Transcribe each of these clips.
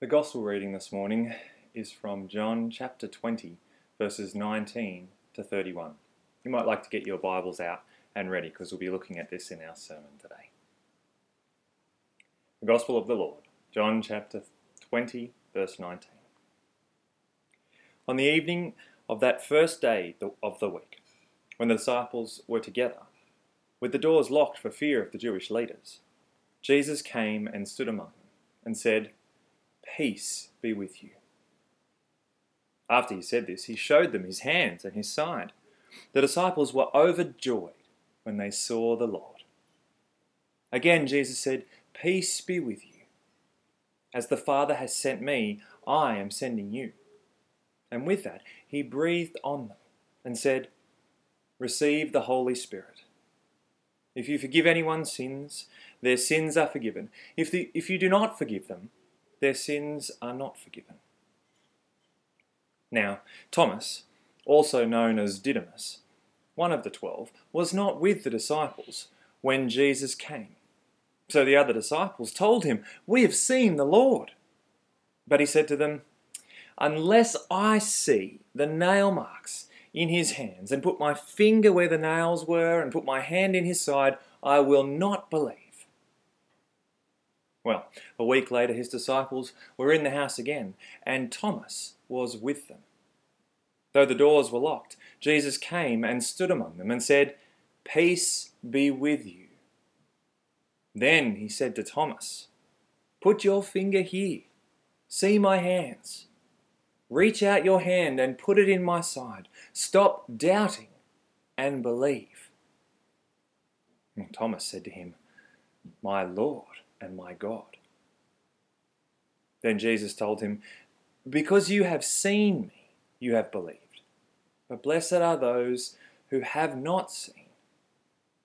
The Gospel reading this morning is from John chapter 20, verses 19 to 31. You might like to get your Bibles out and ready because we'll be looking at this in our sermon today. The Gospel of the Lord, John chapter 20, verse 19. On the evening of that first day of the week, when the disciples were together, with the doors locked for fear of the Jewish leaders, Jesus came and stood among them and said, Peace be with you. After he said this, he showed them his hands and his side. The disciples were overjoyed when they saw the Lord. Again, Jesus said, Peace be with you. As the Father has sent me, I am sending you. And with that, he breathed on them and said, Receive the Holy Spirit. If you forgive anyone's sins, their sins are forgiven. If, the, if you do not forgive them, their sins are not forgiven. Now, Thomas, also known as Didymus, one of the twelve, was not with the disciples when Jesus came. So the other disciples told him, We have seen the Lord. But he said to them, Unless I see the nail marks in his hands, and put my finger where the nails were, and put my hand in his side, I will not believe. Well, a week later, his disciples were in the house again, and Thomas was with them. Though the doors were locked, Jesus came and stood among them and said, Peace be with you. Then he said to Thomas, Put your finger here. See my hands. Reach out your hand and put it in my side. Stop doubting and believe. And Thomas said to him, My Lord and my God. Then Jesus told him, Because you have seen me, you have believed. But blessed are those who have not seen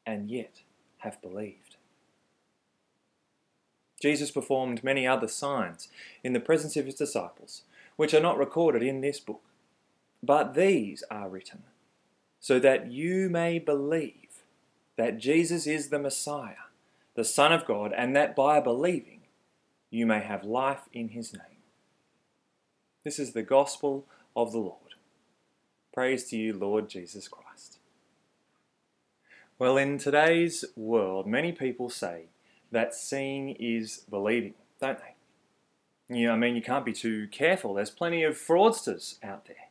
and yet have believed. Jesus performed many other signs in the presence of his disciples, which are not recorded in this book. But these are written so that you may believe that Jesus is the Messiah the Son of God, and that by believing you may have life in his name. This is the gospel of the Lord. Praise to you, Lord Jesus Christ. Well, in today's world, many people say that seeing is believing, don't they? You know, I mean, you can't be too careful. There's plenty of fraudsters out there.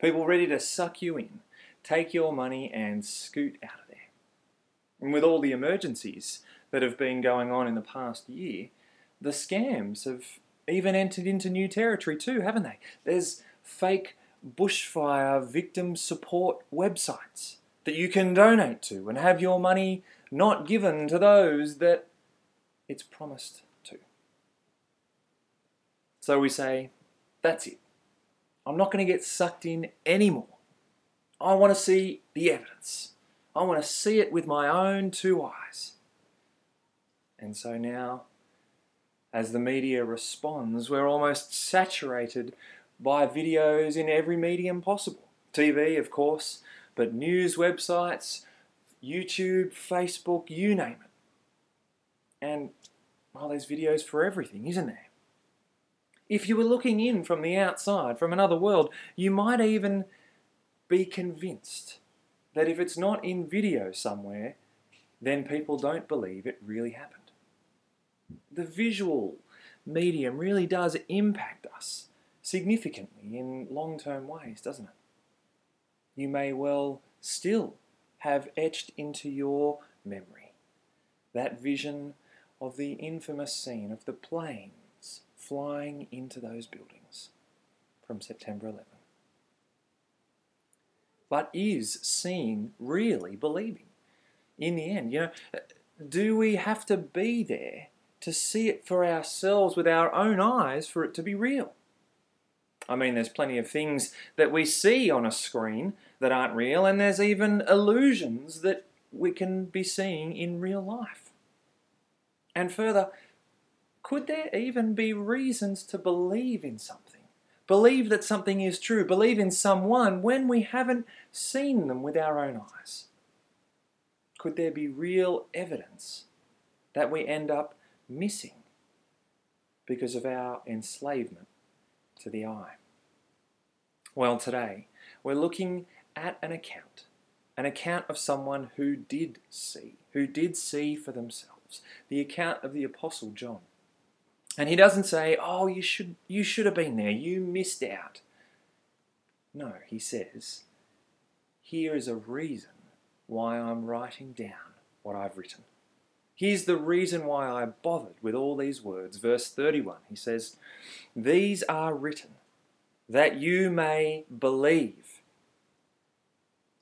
People ready to suck you in, take your money, and scoot out of there. And with all the emergencies that have been going on in the past year, the scams have even entered into new territory too, haven't they? There's fake bushfire victim support websites that you can donate to and have your money not given to those that it's promised to. So we say, that's it. I'm not going to get sucked in anymore. I want to see the evidence. I want to see it with my own two eyes. And so now, as the media responds, we're almost saturated by videos in every medium possible. TV, of course, but news websites, YouTube, Facebook, you name it. And, well, there's videos for everything, isn't there? If you were looking in from the outside, from another world, you might even be convinced that if it's not in video somewhere, then people don't believe it really happened the visual medium really does impact us significantly in long term ways, doesn't it? You may well still have etched into your memory that vision of the infamous scene of the planes flying into those buildings from September 11. But is seeing really believing? In the end, you know, do we have to be there to see it for ourselves with our own eyes for it to be real. I mean, there's plenty of things that we see on a screen that aren't real, and there's even illusions that we can be seeing in real life. And further, could there even be reasons to believe in something? Believe that something is true, believe in someone when we haven't seen them with our own eyes? Could there be real evidence that we end up missing because of our enslavement to the eye. Well, today we're looking at an account, an account of someone who did see, who did see for themselves, the account of the Apostle John. And he doesn't say, "Oh, you should you should have been there. You missed out." No, he says, "Here is a reason why I'm writing down what I've written." Here's the reason why I bothered with all these words. Verse 31, he says, These are written that you may believe.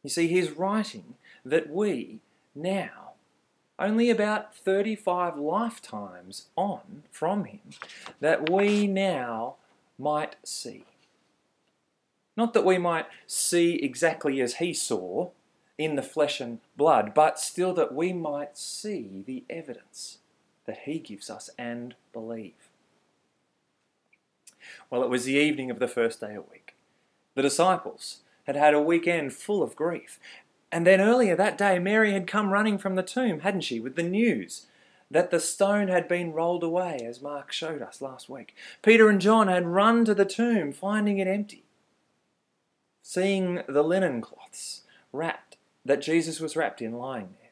You see, he's writing that we now, only about 35 lifetimes on from him, that we now might see. Not that we might see exactly as he saw, in the flesh and blood, but still that we might see the evidence that He gives us and believe. Well, it was the evening of the first day of the week. The disciples had had a weekend full of grief. And then earlier that day, Mary had come running from the tomb, hadn't she, with the news that the stone had been rolled away, as Mark showed us last week. Peter and John had run to the tomb, finding it empty. Seeing the linen cloths wrapped that Jesus was wrapped in lying there.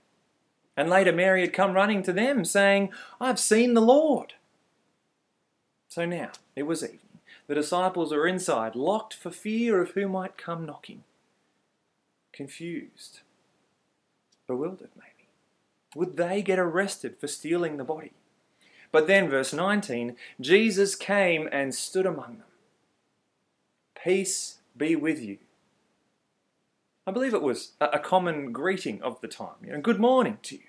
And later, Mary had come running to them, saying, I've seen the Lord. So now, it was evening. The disciples are inside, locked for fear of who might come knocking. Confused, bewildered, maybe. Would they get arrested for stealing the body? But then, verse 19, Jesus came and stood among them. Peace be with you. I believe it was a common greeting of the time. You know, good morning to you.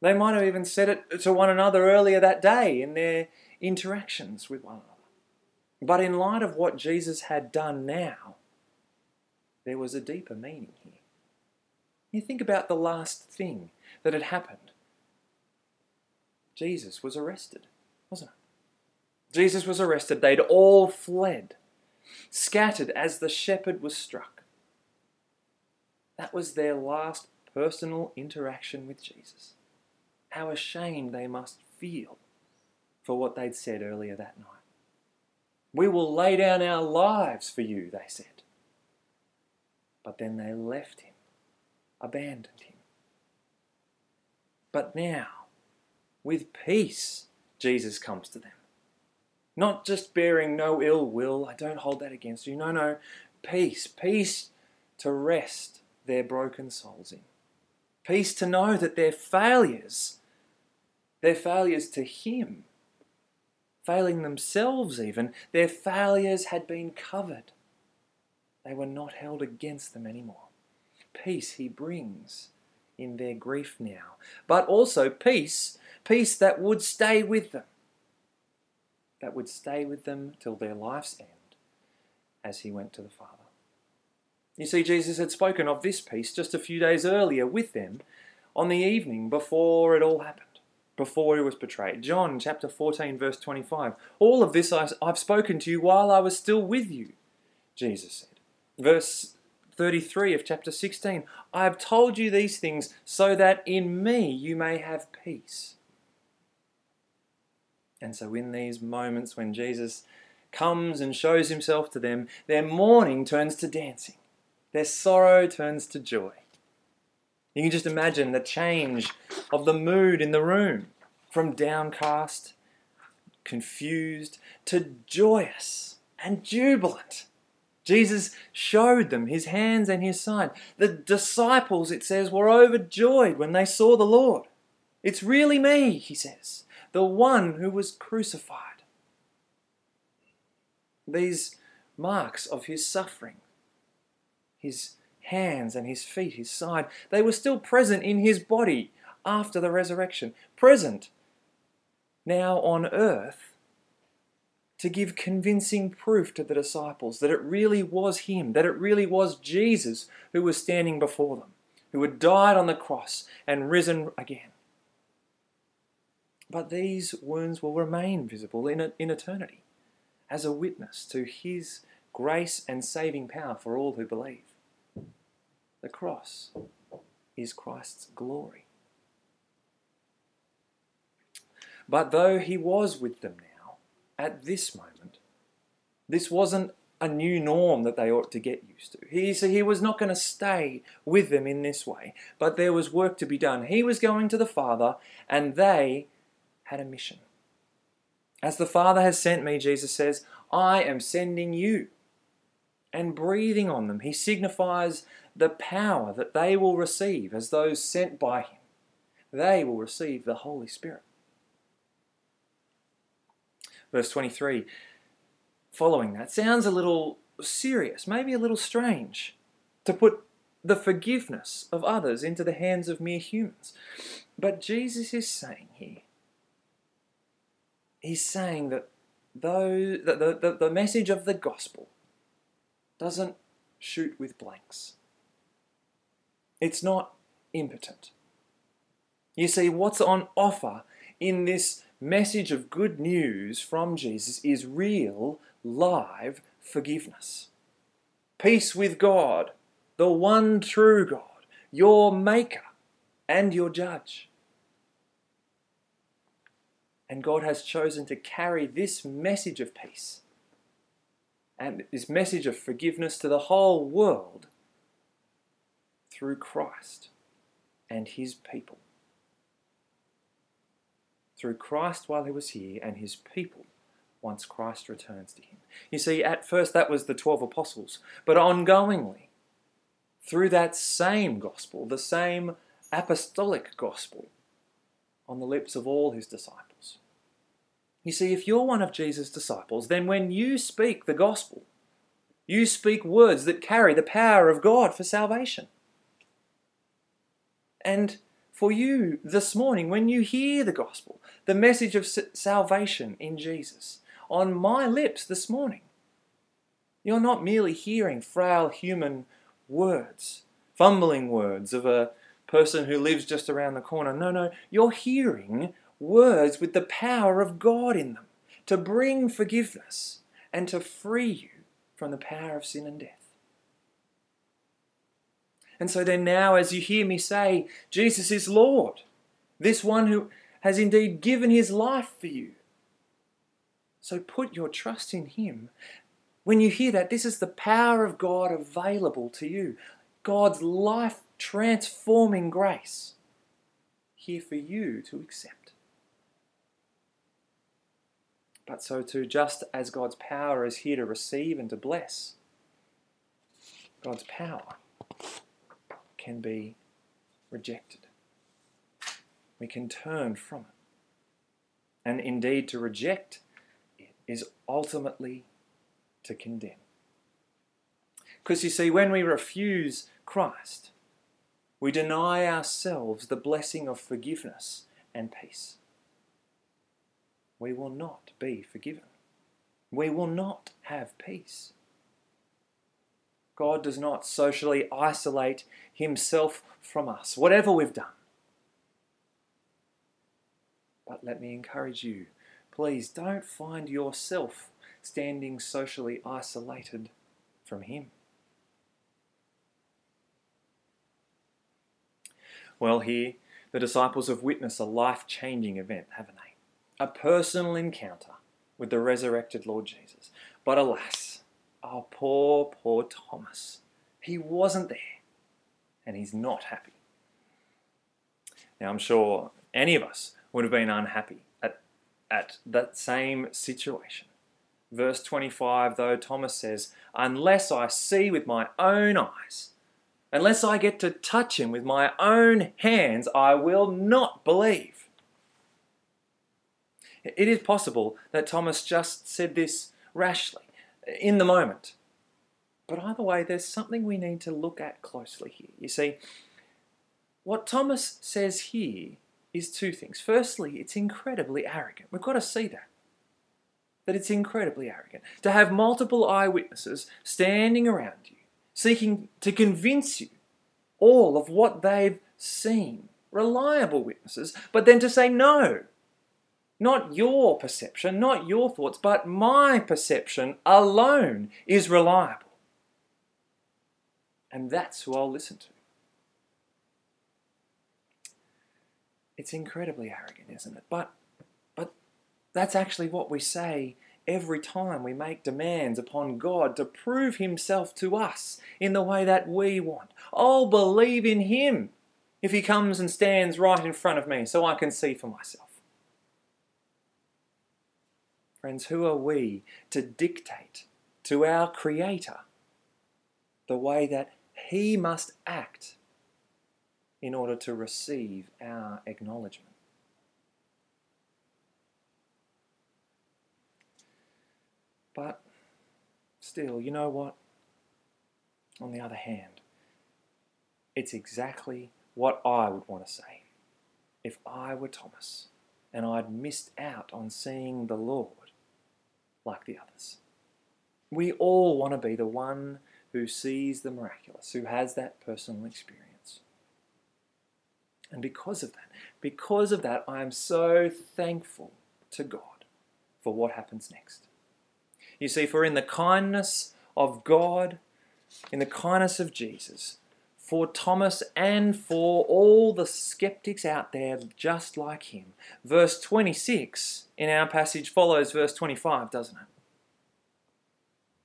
They might have even said it to one another earlier that day in their interactions with one another. But in light of what Jesus had done now, there was a deeper meaning here. You think about the last thing that had happened. Jesus was arrested, wasn't it? Jesus was arrested. They'd all fled, scattered as the shepherd was struck. That was their last personal interaction with Jesus. How ashamed they must feel for what they'd said earlier that night. We will lay down our lives for you, they said. But then they left him, abandoned him. But now, with peace, Jesus comes to them. Not just bearing no ill will, I don't hold that against you. No, no, peace, peace to rest their broken souls in. Peace to know that their failures, their failures to Him, failing themselves even, their failures had been covered. They were not held against them anymore. Peace He brings in their grief now, but also peace, peace that would stay with them, that would stay with them till their life's end as He went to the Father. You see, Jesus had spoken of this peace just a few days earlier with them on the evening before it all happened, before he was betrayed. John chapter 14, verse 25. All of this I've spoken to you while I was still with you, Jesus said. Verse 33 of chapter 16. I have told you these things so that in me you may have peace. And so, in these moments when Jesus comes and shows himself to them, their mourning turns to dancing. Their sorrow turns to joy. You can just imagine the change of the mood in the room from downcast, confused, to joyous and jubilant. Jesus showed them his hands and his side. The disciples, it says, were overjoyed when they saw the Lord. It's really me, he says, the one who was crucified. These marks of his suffering his hands and his feet, his side, they were still present in his body after the resurrection. Present now on earth to give convincing proof to the disciples that it really was him, that it really was Jesus who was standing before them, who had died on the cross and risen again. But these wounds will remain visible in, in eternity as a witness to his grace and saving power for all who believe. The cross is Christ's glory. But though he was with them now, at this moment, this wasn't a new norm that they ought to get used to. He, he was not going to stay with them in this way, but there was work to be done. He was going to the Father, and they had a mission. As the Father has sent me, Jesus says, I am sending you. And breathing on them, he signifies the power that they will receive as those sent by him. They will receive the Holy Spirit. Verse 23 following that sounds a little serious, maybe a little strange, to put the forgiveness of others into the hands of mere humans. But Jesus is saying here, he's saying that though the, the, the message of the gospel doesn't shoot with blanks. It's not impotent. You see, what's on offer in this message of good news from Jesus is real, live forgiveness. Peace with God, the one true God, your Maker and your Judge. And God has chosen to carry this message of peace and this message of forgiveness to the whole world through Christ and his people. Through Christ while he was here and his people once Christ returns to him. You see, at first that was the 12 apostles, but ongoingly, through that same gospel, the same apostolic gospel, on the lips of all his disciples. You see, if you're one of Jesus' disciples, then when you speak the gospel, you speak words that carry the power of God for salvation. And for you this morning, when you hear the gospel, the message of salvation in Jesus, on my lips this morning. You're not merely hearing frail human words, fumbling words of a person who lives just around the corner. No, no, you're hearing words with the power of God in them to bring forgiveness and to free you from the power of sin and death. And so then, now, as you hear me say, Jesus is Lord, this one who has indeed given his life for you, so put your trust in Him. When you hear that, this is the power of God available to you. God's life transforming grace here for you to accept. But so too, just as God's power is here to receive and to bless, God's power can be rejected. We can turn from it. And indeed, to reject it is ultimately to condemn. Because you see, when we refuse Christ, we deny ourselves the blessing of forgiveness and peace. We will not be forgiven. We will not have peace. God does not socially isolate himself from us, whatever we've done. But let me encourage you Please don't find yourself standing socially isolated from Him. Well, here, the disciples have witnessed a life changing event, haven't they? A personal encounter with the resurrected Lord Jesus. But alas, oh, poor, poor Thomas. He wasn't there, and he's not happy. Now, I'm sure any of us would have been unhappy at that same situation. Verse 25, though, Thomas says, Unless I see with my own eyes, unless I get to touch him with my own hands, I will not believe. It is possible that Thomas just said this rashly, in the moment. But either way, there's something we need to look at closely here. You see, what Thomas says here is two things. Firstly, it's incredibly arrogant. We've got to see that. That it's incredibly arrogant. To have multiple eyewitnesses standing around you, seeking to convince you all of what they've seen. Reliable witnesses, but then to say no. Not your perception, not your thoughts, but my perception alone is reliable. And that's who I'll listen to. It's incredibly arrogant, isn't it? But, but that's actually what we say every time we make demands upon God to prove Himself to us in the way that we want. I'll believe in Him if He comes and stands right in front of me so I can see for myself. Friends, who are we to dictate to our Creator the way that He must act in order to receive our acknowledgement? But still, you know what? On the other hand, it's exactly what I would want to say if I were Thomas and I'd missed out on seeing the Lord like the others. We all want to be the one who sees the miraculous, who has that personal experience. And because of that, because of that, I am so thankful to God for what happens next. You see, for in the kindness of God, in the kindness of Jesus, for Thomas and for all the skeptics out there just like him, verse 26 in our passage follows verse 25, doesn't it?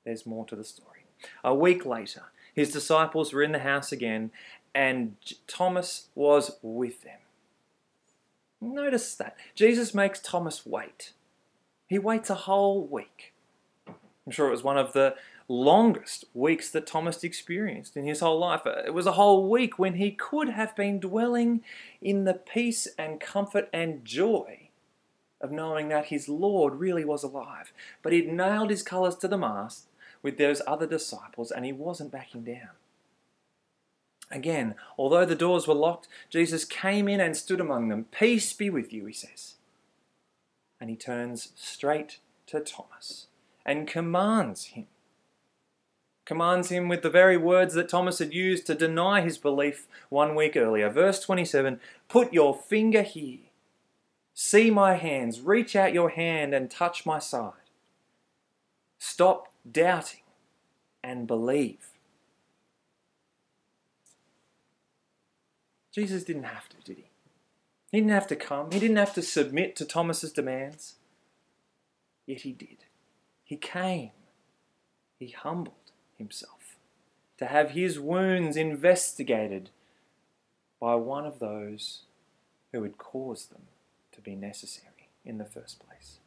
There's more to the story. A week later, his disciples were in the house again, and Thomas was with them. Notice that. Jesus makes Thomas wait. He waits a whole week. I'm sure it was one of the longest weeks that Thomas experienced in his whole life. Uh, it was a whole week when he could have been dwelling in the peace and comfort and joy of knowing that his Lord really was alive. But he'd nailed his colours to the mast with those other disciples and he wasn't backing down. Again, although the doors were locked, Jesus came in and stood among them. Peace be with you, he says. And he turns straight to Thomas and commands him. Commands him with the very words that Thomas had used to deny his belief one week earlier. Verse 27 Put your finger here. See my hands. Reach out your hand and touch my side. Stop doubting and believe. Jesus didn't have to, did he? He didn't have to come. He didn't have to submit to Thomas's demands. Yet he did. He came. He humbled himself to have his wounds investigated by one of those who had caused them to be necessary in the first place.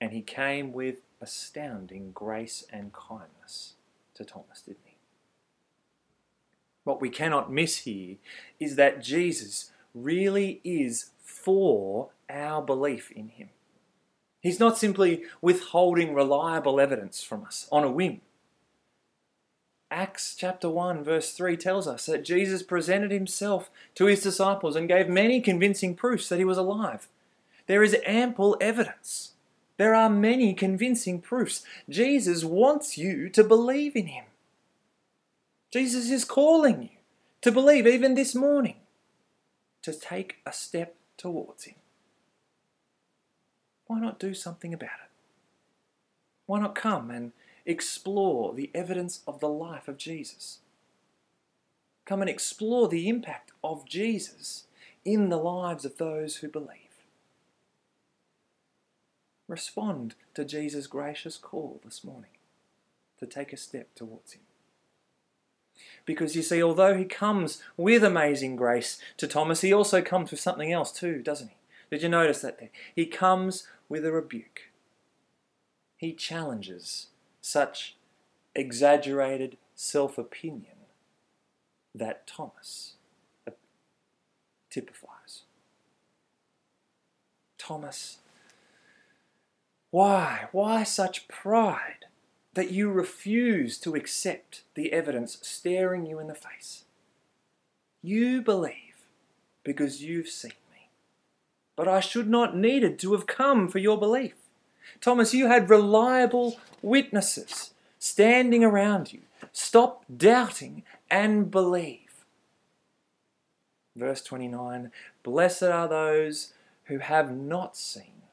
And he came with astounding grace and kindness to Thomas, didn't he? What we cannot miss here is that Jesus really is for our belief in him. He's not simply withholding reliable evidence from us on a whim. Acts chapter 1, verse 3 tells us that Jesus presented himself to his disciples and gave many convincing proofs that he was alive. There is ample evidence. There are many convincing proofs. Jesus wants you to believe in him. Jesus is calling you to believe even this morning, to take a step towards him why not do something about it? Why not come and explore the evidence of the life of Jesus? Come and explore the impact of Jesus in the lives of those who believe. Respond to Jesus' gracious call this morning to take a step towards Him. Because you see, although He comes with amazing grace to Thomas, He also comes with something else too, doesn't He? Did you notice that there? He comes with a rebuke. He challenges such exaggerated self opinion that Thomas typifies. Thomas, why? Why such pride that you refuse to accept the evidence staring you in the face? You believe because you've seen but I should not needed to have come for your belief. Thomas, you had reliable witnesses standing around you. Stop doubting and believe. Verse 29 Blessed are those who have not seen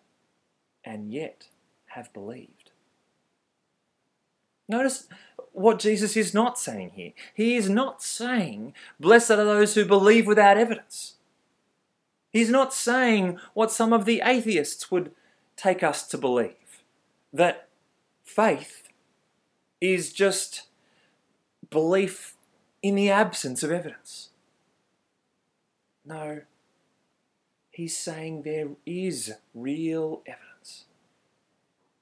and yet have believed. Notice what Jesus is not saying here. He is not saying, Blessed are those who believe without evidence. He's not saying what some of the atheists would take us to believe that faith is just belief in the absence of evidence. No, he's saying there is real evidence.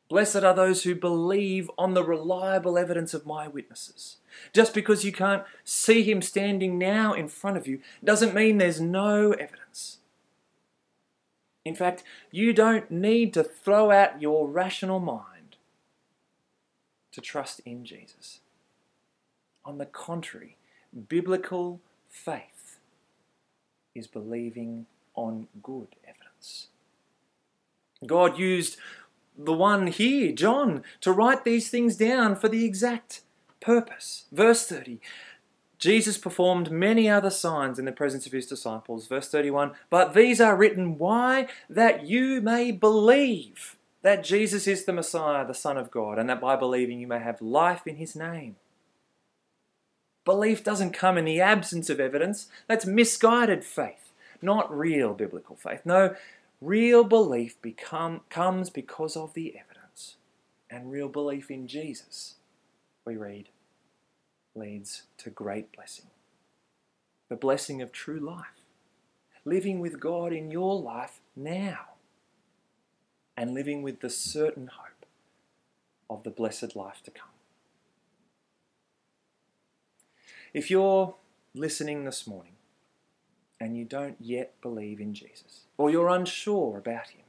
Blessed are those who believe on the reliable evidence of my witnesses. Just because you can't see him standing now in front of you doesn't mean there's no evidence. In fact, you don't need to throw out your rational mind to trust in Jesus. On the contrary, biblical faith is believing on good evidence. God used the one here, John, to write these things down for the exact purpose. Verse 30 Jesus performed many other signs in the presence of his disciples. Verse 31 But these are written, why? That you may believe that Jesus is the Messiah, the Son of God, and that by believing you may have life in his name. Belief doesn't come in the absence of evidence. That's misguided faith, not real biblical faith. No, real belief become, comes because of the evidence. And real belief in Jesus, we read, leads to great blessing. The blessing of true life. Living with God in your life now. And living with the certain hope of the blessed life to come. If you're listening this morning and you don't yet believe in Jesus, or you're unsure about Him,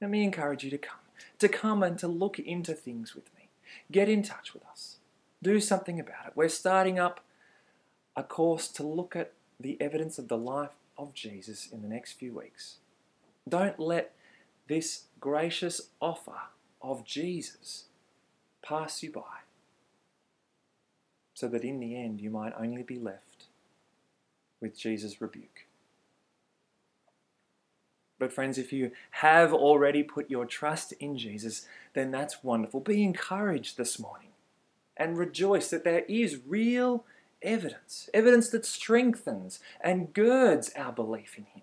let me encourage you to come, to come and to look into things with me. Get in touch with us. Do something about it. We're starting up a course to look at the evidence of the life of Jesus in the next few weeks. Don't let this gracious offer of Jesus pass you by so that in the end you might only be left with Jesus' rebuke. But, friends, if you have already put your trust in Jesus, then that's wonderful. Be encouraged this morning and rejoice that there is real evidence, evidence that strengthens and girds our belief in Him,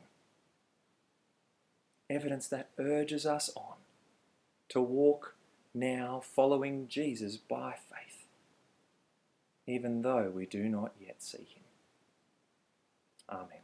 evidence that urges us on to walk now following Jesus by faith even though we do not yet see him. Amen.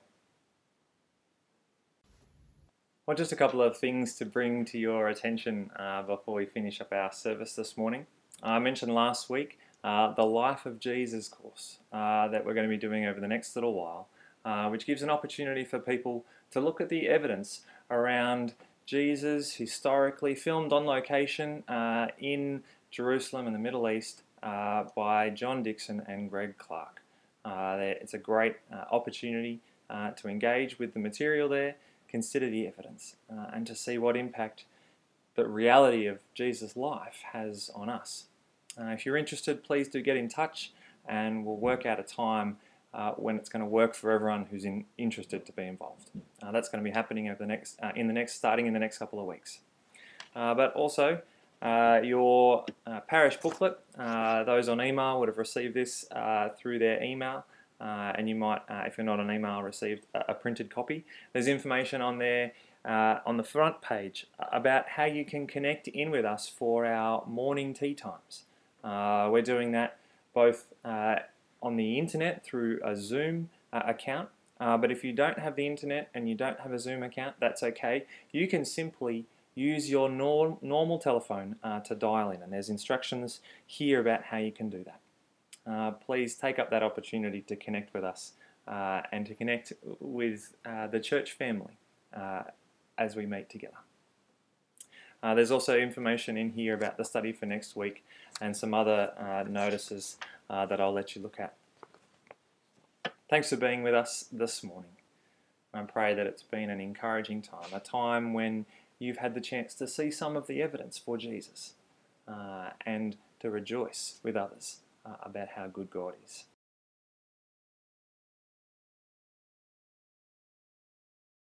Well, just a couple of things to bring to your attention uh, before we finish up our service this morning. I mentioned last week uh, the Life of Jesus course uh, that we're going to be doing over the next little while, uh, which gives an opportunity for people to look at the evidence around Jesus historically filmed on location uh, in Jerusalem and the Middle East uh, by John Dickson and Greg Clarke. Uh, it's a great uh, opportunity uh, to engage with the material there, consider the evidence, uh, and to see what impact the reality of Jesus' life has on us. If you're interested, please do get in touch and we'll work out a time uh, when it's going to work for everyone who's in, interested to be involved. Uh, that's going to be happening over the next, uh, in the next, starting in the next couple of weeks. but also, uh, your uh, parish booklet, uh, those on email would have received this uh, through their email, uh, and you might, if you're not on email, receive a, a printed copy. There's information on there on the front page about how you can connect in with us for our morning tea times. We're doing that both on the internet through a Zoom account, but if you don't have the internet and you don't have a Zoom account, that's okay. You can simply use your nor normal telephone uh, to dial in, and there's instructions here about how you can do that. Uh, please take up that opportunity to connect with us uh, and to connect with uh, the church family uh, as we meet together. Uh, there's also information in here about the study for next week and some other notices that I'll let you look at. Thanks for being with us this morning. I pray that it's been an encouraging time, a time when you've had the chance to see some of the evidence for Jesus uh, and to rejoice with others uh, about how good God is.